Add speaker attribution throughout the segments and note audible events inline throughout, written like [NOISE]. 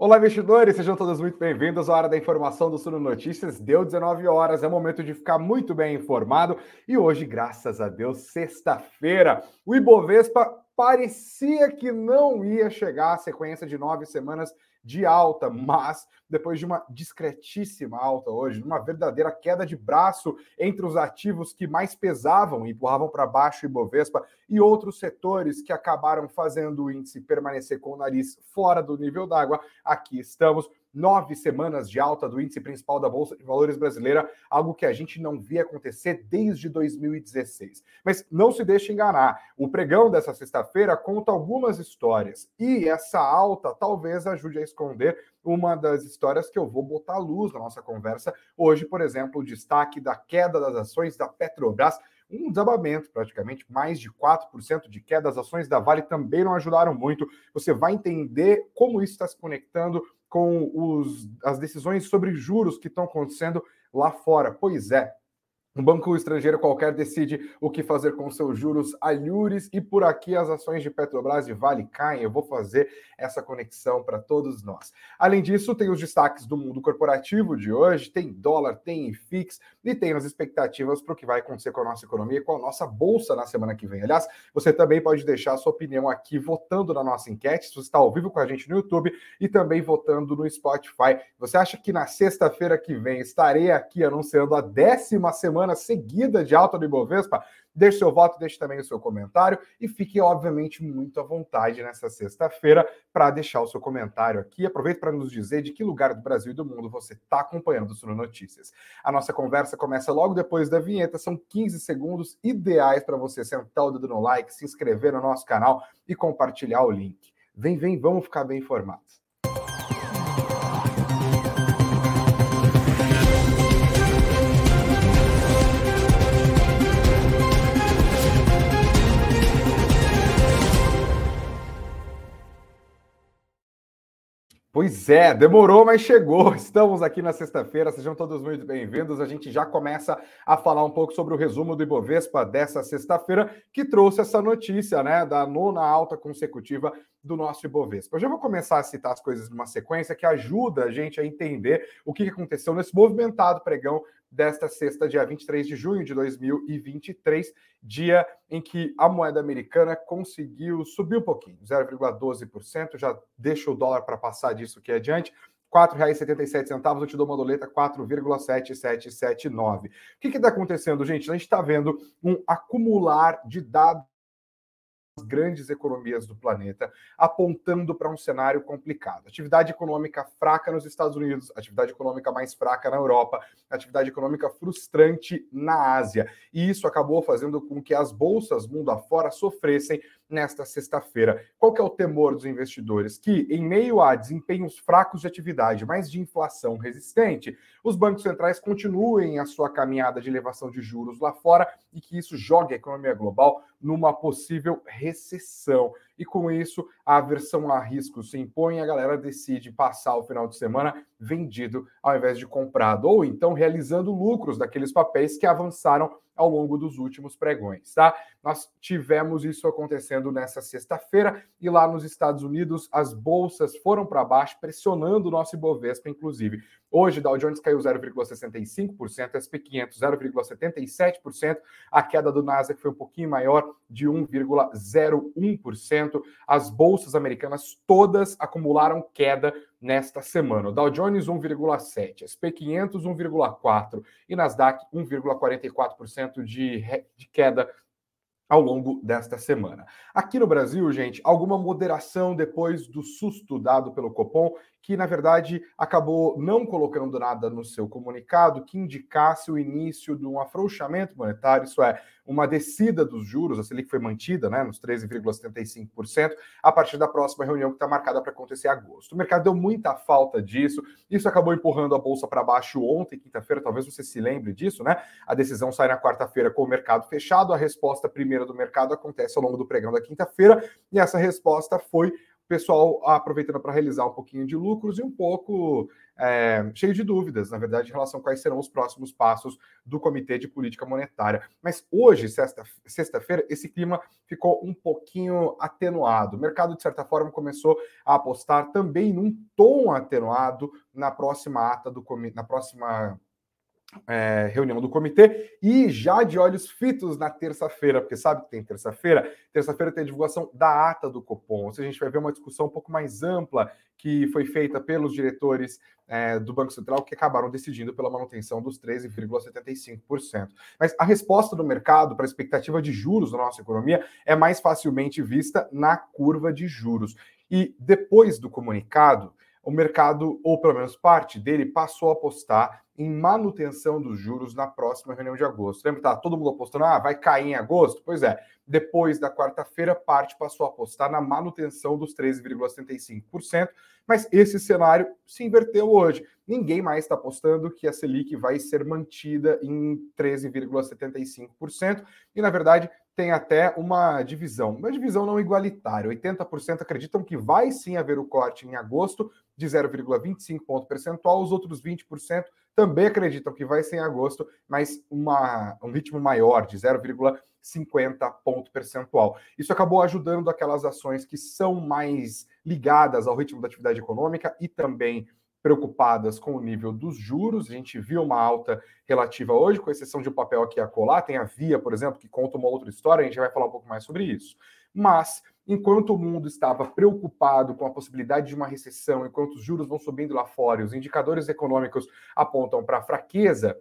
Speaker 1: Olá, investidores, sejam todos muito bem-vindos à Hora da Informação do Suno Notícias. Deu 19 horas, é momento de ficar muito bem informado. E hoje, graças a Deus, sexta-feira, o Ibovespa parecia que não ia chegar à sequência de nove semanas de alta, mas depois de uma discretíssima alta hoje, uma verdadeira queda de braço entre os ativos que mais pesavam e empurravam para baixo o Ibovespa e outros setores que acabaram fazendo o índice permanecer com o nariz fora do nível d'água, aqui estamos nove semanas de alta do índice principal da Bolsa de Valores brasileira, algo que a gente não via acontecer desde 2016. Mas não se deixe enganar, o pregão dessa sexta-feira conta algumas histórias e essa alta talvez ajude a esconder uma das histórias que eu vou botar à luz na nossa conversa hoje, por exemplo, o destaque da queda das ações da Petrobras um desabamento, praticamente mais de 4% de queda. As ações da Vale também não ajudaram muito. Você vai entender como isso está se conectando com os, as decisões sobre juros que estão acontecendo lá fora. Pois é, um banco estrangeiro qualquer decide o que fazer com seus juros alhures e por aqui as ações de Petrobras e Vale caem. Eu vou fazer essa conexão para todos nós. Além disso, tem os destaques do mundo corporativo de hoje, tem dólar, tem FIX e tem as expectativas para o que vai acontecer com a nossa economia, com a nossa bolsa na semana que vem. Aliás, você também pode deixar sua opinião aqui votando na nossa enquete, se você está ao vivo com a gente no YouTube e também votando no Spotify. Você acha que na sexta-feira que vem estarei aqui anunciando a décima semana semana seguida de alta do Ibovespa? Deixe seu voto, deixe também o seu comentário e fique, obviamente, muito à vontade nessa sexta-feira para deixar o seu comentário aqui. Aproveite para nos dizer de que lugar do Brasil e do mundo você está acompanhando o Suno Notícias. A nossa conversa começa logo depois da vinheta, são 15 segundos ideais para você sentar o dedo no like, se inscrever no nosso canal e compartilhar o link. Vem, vem, vamos ficar bem informados. Pois é, demorou, mas chegou. [LAUGHS] Estamos aqui na sexta-feira, sejam todos muito bem-vindos. A gente já começa a falar um pouco sobre o resumo do Ibovespa dessa sexta-feira, que trouxe essa notícia, né, da nona alta consecutiva do nosso Ibovespa. Eu já vou começar a citar as coisas numa sequência que ajuda a gente a entender o que aconteceu nesse movimentado pregão desta sexta, dia 23 de junho de 2023, dia em que a moeda americana conseguiu subir um pouquinho, 0,12%, já deixa o dólar para passar disso aqui adiante. R$ 4,77, eu te dou uma doleta 4,7779. O que está acontecendo, gente? A gente está vendo um acumular de dados grandes economias do planeta, apontando para um cenário complicado. Atividade econômica fraca nos Estados Unidos, atividade econômica mais fraca na Europa, atividade econômica frustrante na Ásia. E isso acabou fazendo com que as bolsas mundo afora sofressem nesta sexta-feira. Qual que é o temor dos investidores? Que, em meio a desempenhos fracos de atividade, mas de inflação resistente, os bancos centrais continuem a sua caminhada de elevação de juros lá fora e que isso jogue a economia global numa possível recessão. E com isso, a aversão a risco se impõe a galera decide passar o final de semana vendido ao invés de comprado, ou então realizando lucros daqueles papéis que avançaram ao longo dos últimos pregões, tá? Nós tivemos isso acontecendo nessa sexta-feira e lá nos Estados Unidos as bolsas foram para baixo, pressionando o nosso Ibovespa, inclusive. Hoje, Dow Jones caiu 0,65%, SP 500 0,77%, a queda do Nasdaq foi um pouquinho maior, de 1,01%. As bolsas americanas todas acumularam queda nesta semana. O Dow Jones 1,7, SP 500 1,4 e Nasdaq 1,44% de, de queda ao longo desta semana. Aqui no Brasil, gente, alguma moderação depois do susto dado pelo Copom, que na verdade acabou não colocando nada no seu comunicado que indicasse o início de um afrouxamento monetário, isso é, uma descida dos juros, a Selic foi mantida né, nos 13,75%, a partir da próxima reunião que está marcada para acontecer em agosto. O mercado deu muita falta disso, isso acabou empurrando a bolsa para baixo ontem, quinta-feira, talvez você se lembre disso, né? A decisão sai na quarta-feira com o mercado fechado, a resposta primeira do mercado acontece ao longo do pregão da quinta-feira, e essa resposta foi pessoal aproveitando para realizar um pouquinho de lucros e um pouco é, cheio de dúvidas, na verdade, em relação a quais serão os próximos passos do Comitê de Política Monetária. Mas hoje, sexta-feira, esse clima ficou um pouquinho atenuado. O mercado, de certa forma, começou a apostar também num tom atenuado na próxima ata do na próxima é, reunião do comitê e já de olhos fitos na terça-feira, porque sabe que tem terça-feira? Terça-feira tem a divulgação da ata do Copom, ou seja, a gente vai ver uma discussão um pouco mais ampla que foi feita pelos diretores é, do Banco Central que acabaram decidindo pela manutenção dos 13,75%. Mas a resposta do mercado para a expectativa de juros da nossa economia é mais facilmente vista na curva de juros. E depois do comunicado, o mercado, ou pelo menos parte dele, passou a apostar em manutenção dos juros na próxima reunião de agosto. Lembra que tá todo mundo apostando, ah, vai cair em agosto? Pois é, depois da quarta-feira, parte passou a apostar na manutenção dos 13,75%, mas esse cenário se inverteu hoje. Ninguém mais está apostando que a Selic vai ser mantida em 13,75%, e na verdade tem até uma divisão, uma divisão não igualitária. 80% acreditam que vai sim haver o corte em agosto de 0,25 ponto percentual, os outros 20% também acreditam que vai ser em agosto, mas uma, um ritmo maior de 0,50 ponto percentual. Isso acabou ajudando aquelas ações que são mais ligadas ao ritmo da atividade econômica e também preocupadas com o nível dos juros. A gente viu uma alta relativa hoje, com exceção de um papel aqui a colar. Tem a Via, por exemplo, que conta uma outra história, a gente vai falar um pouco mais sobre isso. Mas, enquanto o mundo estava preocupado com a possibilidade de uma recessão, enquanto os juros vão subindo lá fora e os indicadores econômicos apontam para fraqueza,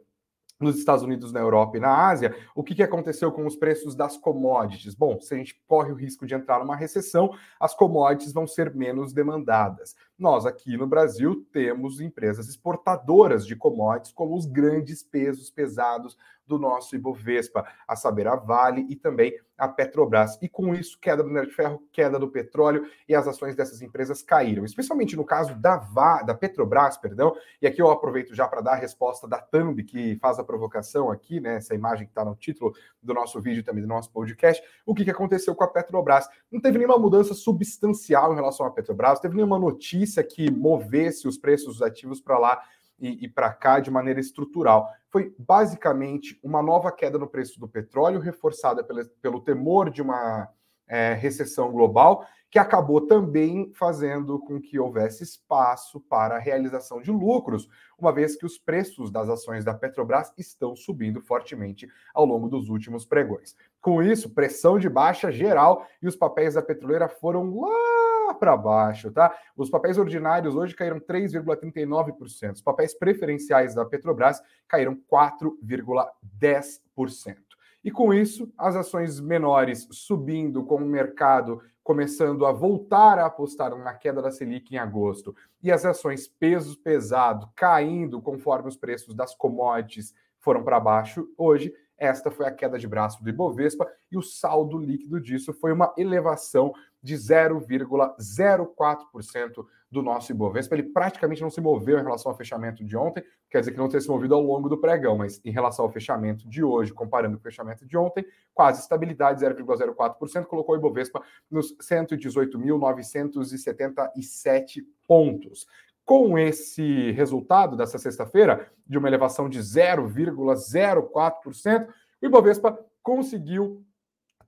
Speaker 1: nos Estados Unidos, na Europa e na Ásia, o que, que aconteceu com os preços das commodities? Bom, se a gente corre o risco de entrar numa recessão, as commodities vão ser menos demandadas. Nós aqui no Brasil temos empresas exportadoras de commodities como os grandes pesos pesados do nosso Ibovespa, a saber, a Vale e também a Petrobras. E com isso, queda do minério de ferro, queda do petróleo e as ações dessas empresas caíram. Especialmente no caso da, Va, da Petrobras, perdão. E aqui eu aproveito já para dar a resposta da Thumb, que faz a provocação aqui, né? Essa imagem que está no título do nosso vídeo também do nosso podcast. O que, que aconteceu com a Petrobras? Não teve nenhuma mudança substancial em relação à Petrobras, não teve nenhuma notícia que movesse os preços dos ativos para lá e, e para cá de maneira estrutural. Foi basicamente uma nova queda no preço do petróleo, reforçada pelo, pelo temor de uma é, recessão global, que acabou também fazendo com que houvesse espaço para a realização de lucros, uma vez que os preços das ações da Petrobras estão subindo fortemente ao longo dos últimos pregões. Com isso, pressão de baixa geral e os papéis da petroleira foram lá para baixo, tá? Os papéis ordinários hoje caíram 3,39%, os papéis preferenciais da Petrobras caíram 4,10%. E com isso, as ações menores subindo com o mercado começando a voltar a apostar na queda da Selic em agosto e as ações pesos pesado caindo conforme os preços das commodities foram para baixo hoje, esta foi a queda de braço do Ibovespa e o saldo líquido disso foi uma elevação de 0,04% do nosso Ibovespa. Ele praticamente não se moveu em relação ao fechamento de ontem, quer dizer que não tenha se movido ao longo do pregão, mas em relação ao fechamento de hoje, comparando com o fechamento de ontem, quase estabilidade, 0,04%, colocou o Ibovespa nos 118.977 pontos. Com esse resultado dessa sexta-feira, de uma elevação de 0,04%, o Ibovespa conseguiu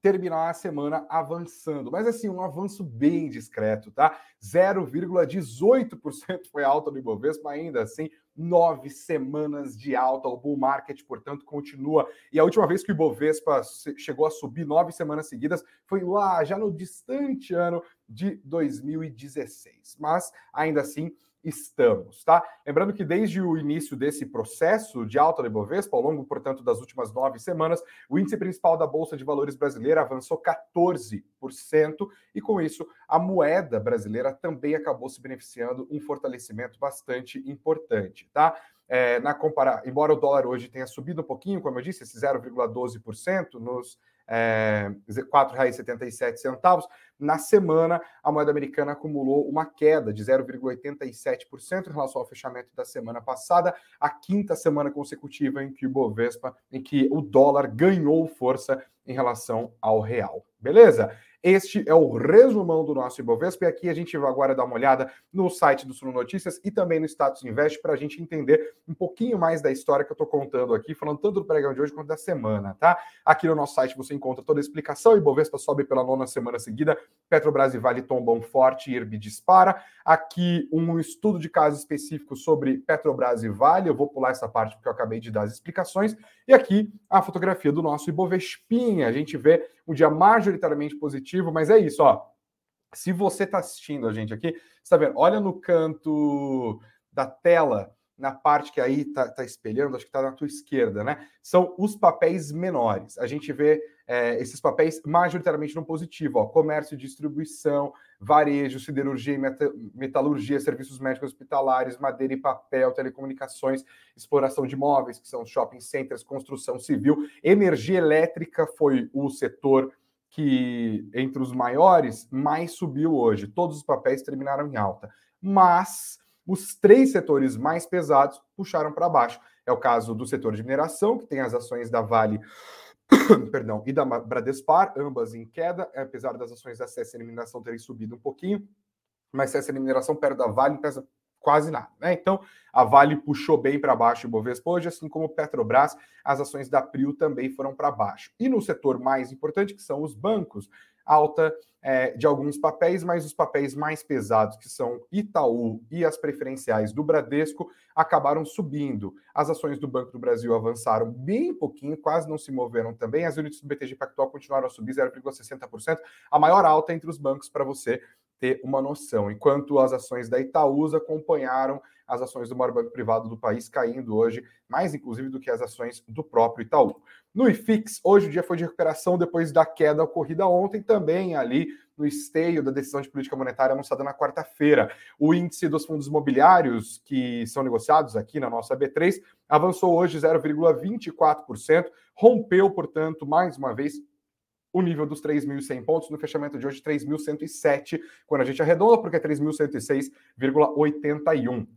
Speaker 1: terminar a semana avançando, mas assim, um avanço bem discreto, tá? 0,18% foi alta do Ibovespa, ainda assim, nove semanas de alta. O bull market, portanto, continua. E a última vez que o Ibovespa chegou a subir nove semanas seguidas foi lá, já no distante ano de 2016. Mas, ainda assim, estamos, tá? Lembrando que desde o início desse processo de alta do Ibovespa, ao longo, portanto, das últimas nove semanas, o índice principal da Bolsa de Valores brasileira avançou 14%, e com isso a moeda brasileira também acabou se beneficiando um fortalecimento bastante importante, tá? É, na compara... Embora o dólar hoje tenha subido um pouquinho, como eu disse, esse 0,12% nos é, R$ 4,77. Na semana, a moeda americana acumulou uma queda de 0,87% em relação ao fechamento da semana passada, a quinta semana consecutiva em que o Bovespa, em que o dólar ganhou força em relação ao real. Beleza? Este é o resumão do nosso Ibovespa e aqui a gente vai agora dar uma olhada no site do Suno Notícias e também no Status Invest para a gente entender um pouquinho mais da história que eu estou contando aqui, falando tanto do pregão de hoje quanto da semana, tá? Aqui no nosso site você encontra toda a explicação. Ibovespa sobe pela nona semana seguida, Petrobras e Vale tombam forte, IRB dispara. Aqui um estudo de caso específico sobre Petrobras e Vale. Eu vou pular essa parte porque eu acabei de dar as explicações. E aqui a fotografia do nosso Ibovespinha. A gente vê um dia majoritariamente positivo, mas é isso, ó. Se você está assistindo a gente aqui, está vendo? Olha no canto da tela, na parte que aí está tá espelhando, acho que está na tua esquerda, né? São os papéis menores. A gente vê é, esses papéis majoritariamente no positivo, ó, comércio e distribuição, varejo, siderurgia e metalurgia, serviços médicos hospitalares, madeira e papel, telecomunicações, exploração de imóveis, que são shopping centers, construção civil, energia elétrica foi o setor que, entre os maiores, mais subiu hoje. Todos os papéis terminaram em alta. Mas os três setores mais pesados puxaram para baixo. É o caso do setor de mineração, que tem as ações da Vale [COUGHS] perdão, e da Bradespar, ambas em queda, apesar das ações da CSN Mineração terem subido um pouquinho, mas CSN Mineração perto da Vale pesa quase nada. Né? Então, a Vale puxou bem para baixo o Bovespa hoje, assim como Petrobras, as ações da Prio também foram para baixo. E no setor mais importante, que são os bancos, alta é, de alguns papéis, mas os papéis mais pesados, que são Itaú e as preferenciais do Bradesco, acabaram subindo. As ações do Banco do Brasil avançaram bem pouquinho, quase não se moveram também. As unidades do BTG Pactual continuaram a subir 0,60%, a maior alta entre os bancos para você ter uma noção. Enquanto as ações da Itaúsa acompanharam as ações do maior banco privado do país, caindo hoje, mais inclusive do que as ações do próprio Itaú. No IFIX, hoje o dia foi de recuperação depois da queda ocorrida ontem, também ali no esteio da decisão de política monetária anunciada na quarta-feira. O índice dos fundos imobiliários, que são negociados aqui na nossa B3, avançou hoje 0,24%, rompeu, portanto, mais uma vez, o nível dos 3.100 pontos no fechamento de hoje, 3.107, quando a gente arredonda, porque é 3.106,81.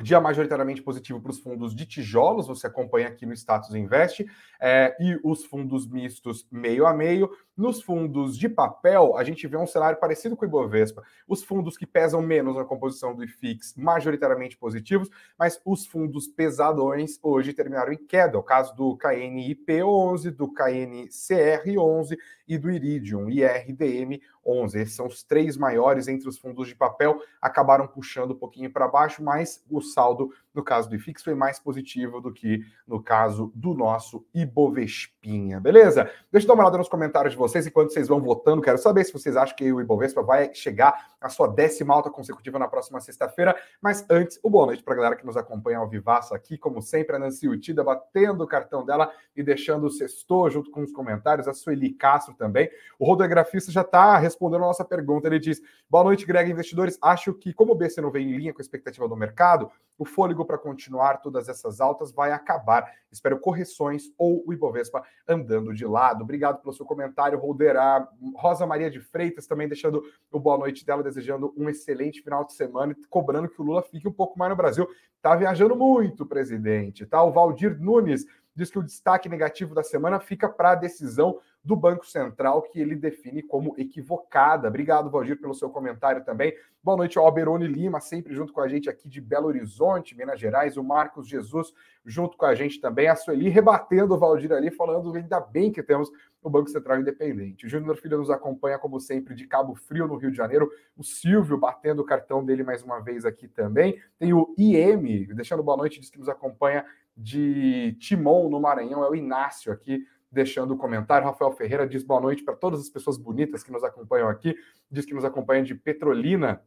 Speaker 1: Dia majoritariamente positivo para os fundos de tijolos, você acompanha aqui no Status Invest, é, e os fundos mistos meio a meio. Nos fundos de papel, a gente vê um cenário parecido com o Ibovespa. Os fundos que pesam menos na composição do IFIX, majoritariamente positivos, mas os fundos pesadões hoje terminaram em queda. O caso do KNIP11, do KNCR11 e do Iridium, IRDM 11. Esses são os três maiores entre os fundos de papel, acabaram puxando um pouquinho para baixo, mas o saldo no caso do IFIX foi mais positivo do que no caso do nosso Ibovespinha, beleza? Deixa eu dar uma olhada nos comentários de vocês enquanto vocês vão votando. Quero saber se vocês acham que o Ibovespa vai chegar à sua décima alta consecutiva na próxima sexta-feira. Mas antes, o boa noite para a galera que nos acompanha ao vivaço aqui, como sempre, a Nancy Utida batendo o cartão dela e deixando o sexto junto com os comentários, a Sueli Castro também. O rodografista já está respondendo a nossa pergunta. Ele diz: Boa noite, Greg, investidores. Acho que, como o BC não vem em linha com a expectativa do mercado, o fôlego para continuar todas essas altas vai acabar. Espero correções ou o Ibovespa andando de lado. Obrigado pelo seu comentário, Rolderá. Rosa Maria de Freitas também deixando o boa noite dela, desejando um excelente final de semana e cobrando que o Lula fique um pouco mais no Brasil. Tá viajando muito, presidente, tá? O Valdir Nunes diz que o destaque negativo da semana fica para a decisão do Banco Central, que ele define como equivocada. Obrigado, Valdir, pelo seu comentário também. Boa noite ao Alberone Lima, sempre junto com a gente aqui de Belo Horizonte, Minas Gerais. O Marcos Jesus junto com a gente também. A Sueli rebatendo o Valdir ali, falando ainda bem que temos o Banco Central Independente. O Júnior Filho nos acompanha, como sempre, de Cabo Frio, no Rio de Janeiro. O Silvio batendo o cartão dele mais uma vez aqui também. Tem o IM, deixando boa noite, diz que nos acompanha de Timon, no Maranhão. É o Inácio aqui deixando o comentário. Rafael Ferreira diz boa noite para todas as pessoas bonitas que nos acompanham aqui. Diz que nos acompanha de Petrolina,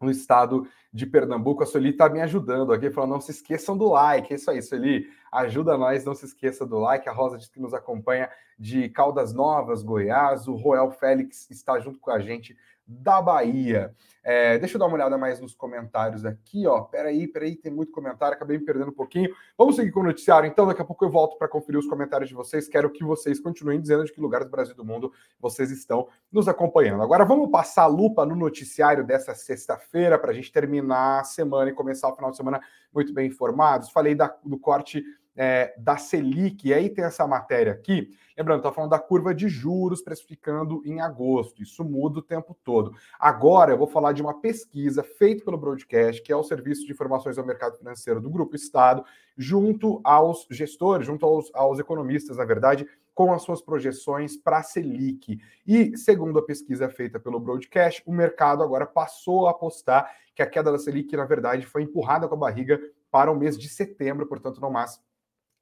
Speaker 1: no estado de Pernambuco. A Sueli está me ajudando aqui, falando: não se esqueçam do like. É isso aí, Sueli. Ajuda nós, não se esqueça do like. A Rosa diz que nos acompanha de Caldas Novas, Goiás. O Roel Félix está junto com a gente da Bahia. É, deixa eu dar uma olhada mais nos comentários aqui, ó. Peraí, peraí, tem muito comentário, acabei me perdendo um pouquinho. Vamos seguir com o noticiário, então. Daqui a pouco eu volto para conferir os comentários de vocês. Quero que vocês continuem dizendo de que lugares do Brasil do mundo vocês estão nos acompanhando. Agora vamos passar a lupa no noticiário dessa sexta-feira para a gente terminar a semana e começar o final de semana muito bem informados. Falei da, do corte é, da Selic. E aí tem essa matéria aqui. Lembrando, está falando da curva de juros precificando em agosto. Isso muda o tempo todo. Agora eu vou falar de uma pesquisa feita pelo Broadcast, que é o Serviço de Informações ao Mercado Financeiro do Grupo Estado, junto aos gestores, junto aos, aos economistas, na verdade, com as suas projeções para a Selic. E, segundo a pesquisa feita pelo Broadcast, o mercado agora passou a apostar que a queda da Selic, na verdade, foi empurrada com a barriga para o mês de setembro, portanto, não mais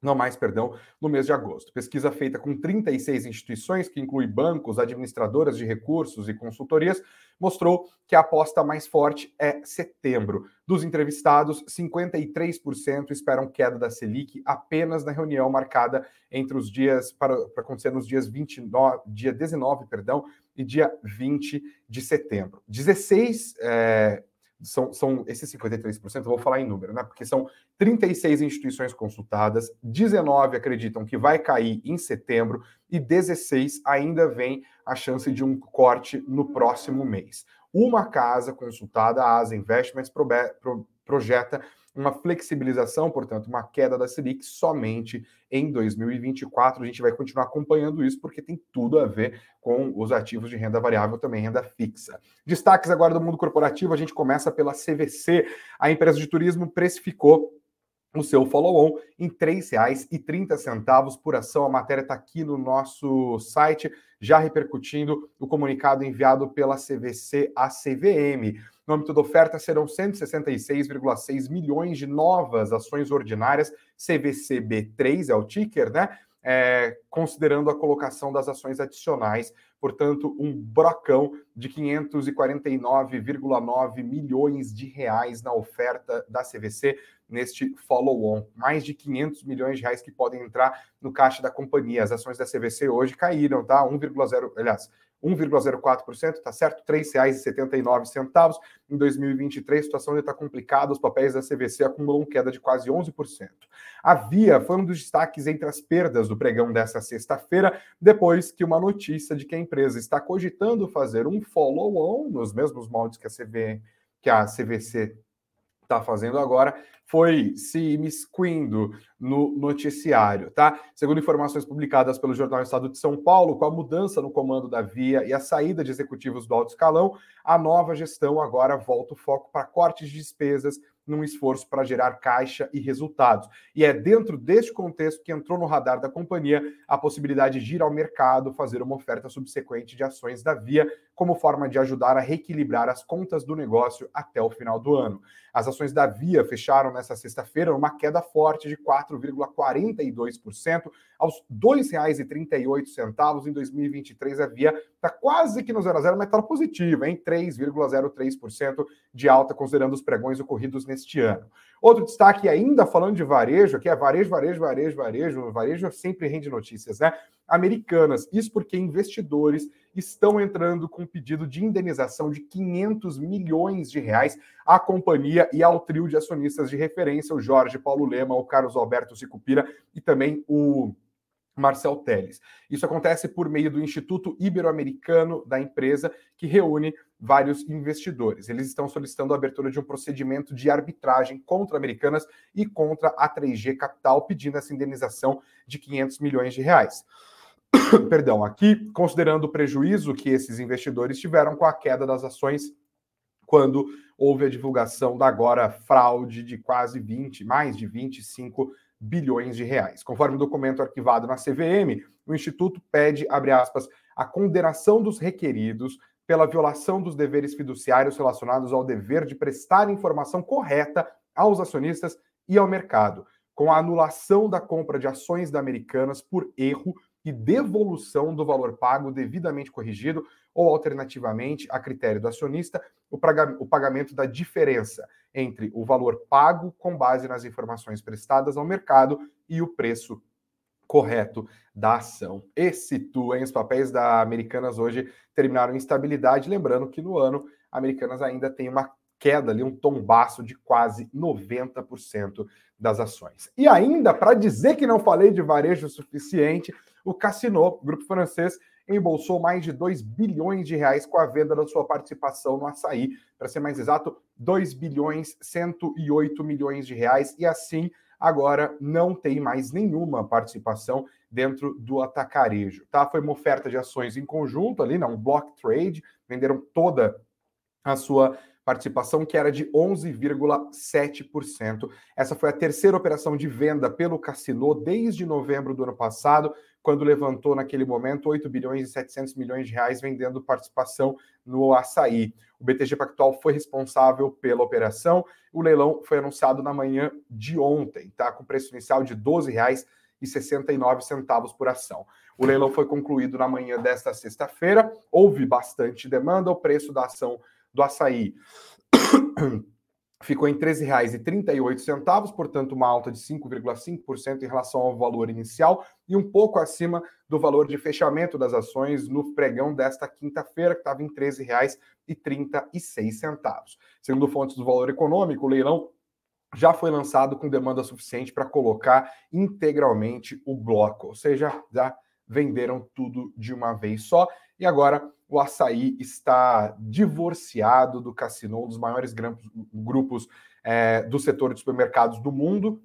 Speaker 1: não mais, perdão, no mês de agosto. Pesquisa feita com 36 instituições, que inclui bancos, administradoras de recursos e consultorias, mostrou que a aposta mais forte é setembro. Dos entrevistados, 53% esperam queda da Selic apenas na reunião marcada entre os dias para, para acontecer nos dias 29, dia 19, perdão, e dia 20 de setembro. 16 é, são, são esses 53%, eu vou falar em número, né? Porque são 36 instituições consultadas, 19 acreditam que vai cair em setembro e 16 ainda vem a chance de um corte no próximo mês. Uma casa consultada, a Asa Investments, projeta uma flexibilização, portanto, uma queda da Selic somente em 2024. A gente vai continuar acompanhando isso porque tem tudo a ver com os ativos de renda variável, também renda fixa. Destaques agora do mundo corporativo, a gente começa pela CVC. A empresa de turismo precificou o seu follow-on em R$ 3,30 por ação. A matéria está aqui no nosso site, já repercutindo o comunicado enviado pela CVC à CVM. No âmbito da oferta, serão 166,6 milhões de novas ações ordinárias, CVCB3 é o ticker, né? É, considerando a colocação das ações adicionais, portanto, um brocão de 549,9 milhões de reais na oferta da CVC neste follow-on. Mais de 500 milhões de reais que podem entrar no caixa da companhia. As ações da CVC hoje caíram, tá? 1,0, aliás, 1,04%, tá certo? R$ 3,79. Em 2023, a situação ainda está complicada, os papéis da CVC acumulam queda de quase 11%. A Via foi um dos destaques entre as perdas do pregão dessa sexta-feira, depois que uma notícia de que a empresa está cogitando fazer um follow-on nos mesmos moldes que a, que a CVC está fazendo agora, foi se imiscuindo no noticiário, tá? Segundo informações publicadas pelo Jornal Estado de São Paulo, com a mudança no comando da Via e a saída de executivos do alto escalão, a nova gestão agora volta o foco para cortes de despesas num esforço para gerar caixa e resultados. E é dentro deste contexto que entrou no radar da companhia a possibilidade de ir ao mercado fazer uma oferta subsequente de ações da Via, como forma de ajudar a reequilibrar as contas do negócio até o final do ano. As ações da Via fecharam nesta sexta-feira uma queda forte de 4,42% aos R$ 2,38 em 2023. A Via está quase que no 0 a 0, mas está positiva, em 3,03% de alta, considerando os pregões ocorridos neste ano. Outro destaque, ainda falando de varejo, que é varejo, varejo, varejo, varejo, varejo sempre rende notícias, né? Americanas. Isso porque investidores estão entrando com pedido de indenização de 500 milhões de reais à companhia e ao trio de acionistas de referência, o Jorge Paulo Lema, o Carlos Alberto Sicupira e também o Marcel Teles. Isso acontece por meio do Instituto Ibero-Americano da empresa, que reúne vários investidores. Eles estão solicitando a abertura de um procedimento de arbitragem contra Americanas e contra a 3G Capital, pedindo essa indenização de 500 milhões de reais. [COUGHS] Perdão, aqui, considerando o prejuízo que esses investidores tiveram com a queda das ações quando houve a divulgação da agora fraude de quase 20, mais de 25 bilhões de reais. Conforme o documento arquivado na CVM, o Instituto pede, abre aspas, a condenação dos requeridos pela violação dos deveres fiduciários relacionados ao dever de prestar informação correta aos acionistas e ao mercado, com a anulação da compra de ações da Americanas por erro e devolução do valor pago devidamente corrigido, ou alternativamente, a critério do acionista, o pagamento da diferença entre o valor pago com base nas informações prestadas ao mercado e o preço correto da ação. Esse tu, hein? Os papéis da Americanas hoje terminaram em estabilidade, lembrando que no ano a Americanas ainda tem uma queda ali, um tombaço de quase 90% das ações. E ainda, para dizer que não falei de varejo o suficiente, o Cassino, grupo francês, embolsou mais de 2 bilhões de reais com a venda da sua participação no açaí. Para ser mais exato, 2 bilhões 108 milhões de reais, e assim agora não tem mais nenhuma participação dentro do atacarejo, tá? Foi uma oferta de ações em conjunto ali, não, um block trade, venderam toda a sua participação que era de 11,7%. Essa foi a terceira operação de venda pelo Cassino desde novembro do ano passado, quando levantou naquele momento 8 bilhões e 700 milhões de reais vendendo participação no açaí. O BTG Pactual foi responsável pela operação. O leilão foi anunciado na manhã de ontem, tá? Com preço inicial de R$ 12,69 por ação. O leilão foi concluído na manhã desta sexta-feira. Houve bastante demanda, o preço da ação do açaí [COUGHS] ficou em R$ 13,38, portanto, uma alta de 5,5% em relação ao valor inicial e um pouco acima do valor de fechamento das ações no pregão desta quinta-feira, que estava em R$ 13,36. Segundo fontes do valor econômico, o leilão já foi lançado com demanda suficiente para colocar integralmente o bloco, ou seja, já venderam tudo de uma vez só e agora o açaí está divorciado do Cassino, um dos maiores grupos é, do setor de supermercados do mundo.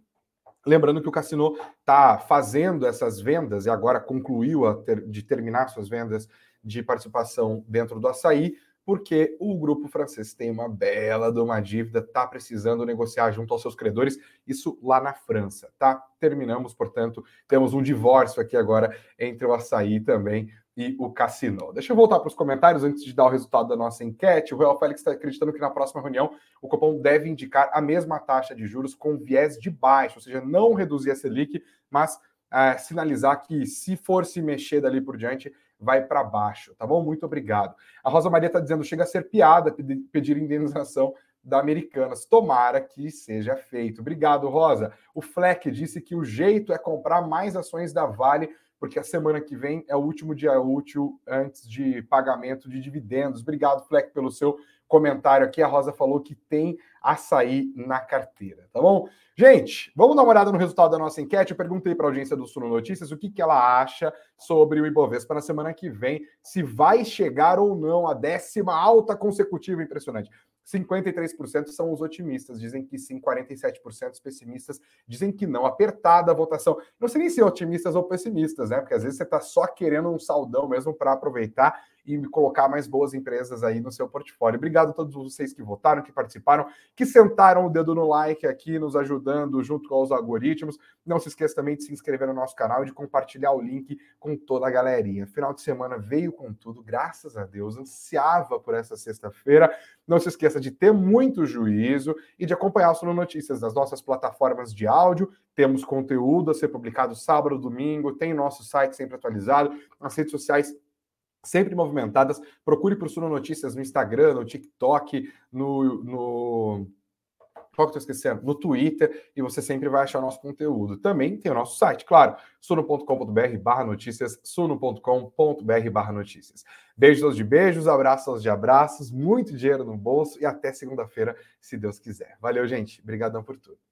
Speaker 1: Lembrando que o Cassino está fazendo essas vendas e agora concluiu ter, de terminar suas vendas de participação dentro do açaí, porque o grupo francês tem uma bela de uma dívida, está precisando negociar junto aos seus credores, isso lá na França, tá? Terminamos, portanto, temos um divórcio aqui agora entre o açaí também e o Cassino. Deixa eu voltar para os comentários antes de dar o resultado da nossa enquete. O Real Félix está acreditando que na próxima reunião o Copom deve indicar a mesma taxa de juros com viés de baixo, ou seja, não reduzir a Selic, mas é, sinalizar que se for se mexer dali por diante, vai para baixo, tá bom? Muito obrigado. A Rosa Maria está dizendo, chega a ser piada pedir indenização da Americanas. Tomara que seja feito. Obrigado, Rosa. O Fleck disse que o jeito é comprar mais ações da Vale porque a semana que vem é o último dia útil antes de pagamento de dividendos. Obrigado, Fleck, pelo seu comentário aqui. A Rosa falou que tem açaí na carteira, tá bom? Gente, vamos dar uma olhada no resultado da nossa enquete. Eu perguntei para a audiência do Suno Notícias o que, que ela acha sobre o Ibovespa na semana que vem, se vai chegar ou não a décima alta consecutiva impressionante. 53% são os otimistas, dizem que sim, 47% os pessimistas dizem que não. Apertada a votação. Não sei nem se é otimistas ou pessimistas, né? Porque às vezes você está só querendo um saldão mesmo para aproveitar e colocar mais boas empresas aí no seu portfólio. Obrigado a todos vocês que votaram, que participaram, que sentaram o dedo no like aqui, nos ajudando junto com os algoritmos. Não se esqueça também de se inscrever no nosso canal e de compartilhar o link com toda a galerinha. Final de semana veio com tudo, graças a Deus. Ansiava por essa sexta-feira. Não se esqueça de ter muito juízo e de acompanhar o Sono Notícias nas nossas plataformas de áudio. Temos conteúdo a ser publicado sábado, domingo, tem nosso site sempre atualizado, nas redes sociais sempre movimentadas. Procure por Suno Notícias no Instagram, no TikTok, no, no qual que eu esquecendo? No Twitter, e você sempre vai achar nosso conteúdo. Também tem o nosso site, claro, suno.com.br barra notícias, suno.com.br barra notícias. Beijos de beijos, abraços de abraços, muito dinheiro no bolso e até segunda-feira, se Deus quiser. Valeu, gente. Obrigadão por tudo.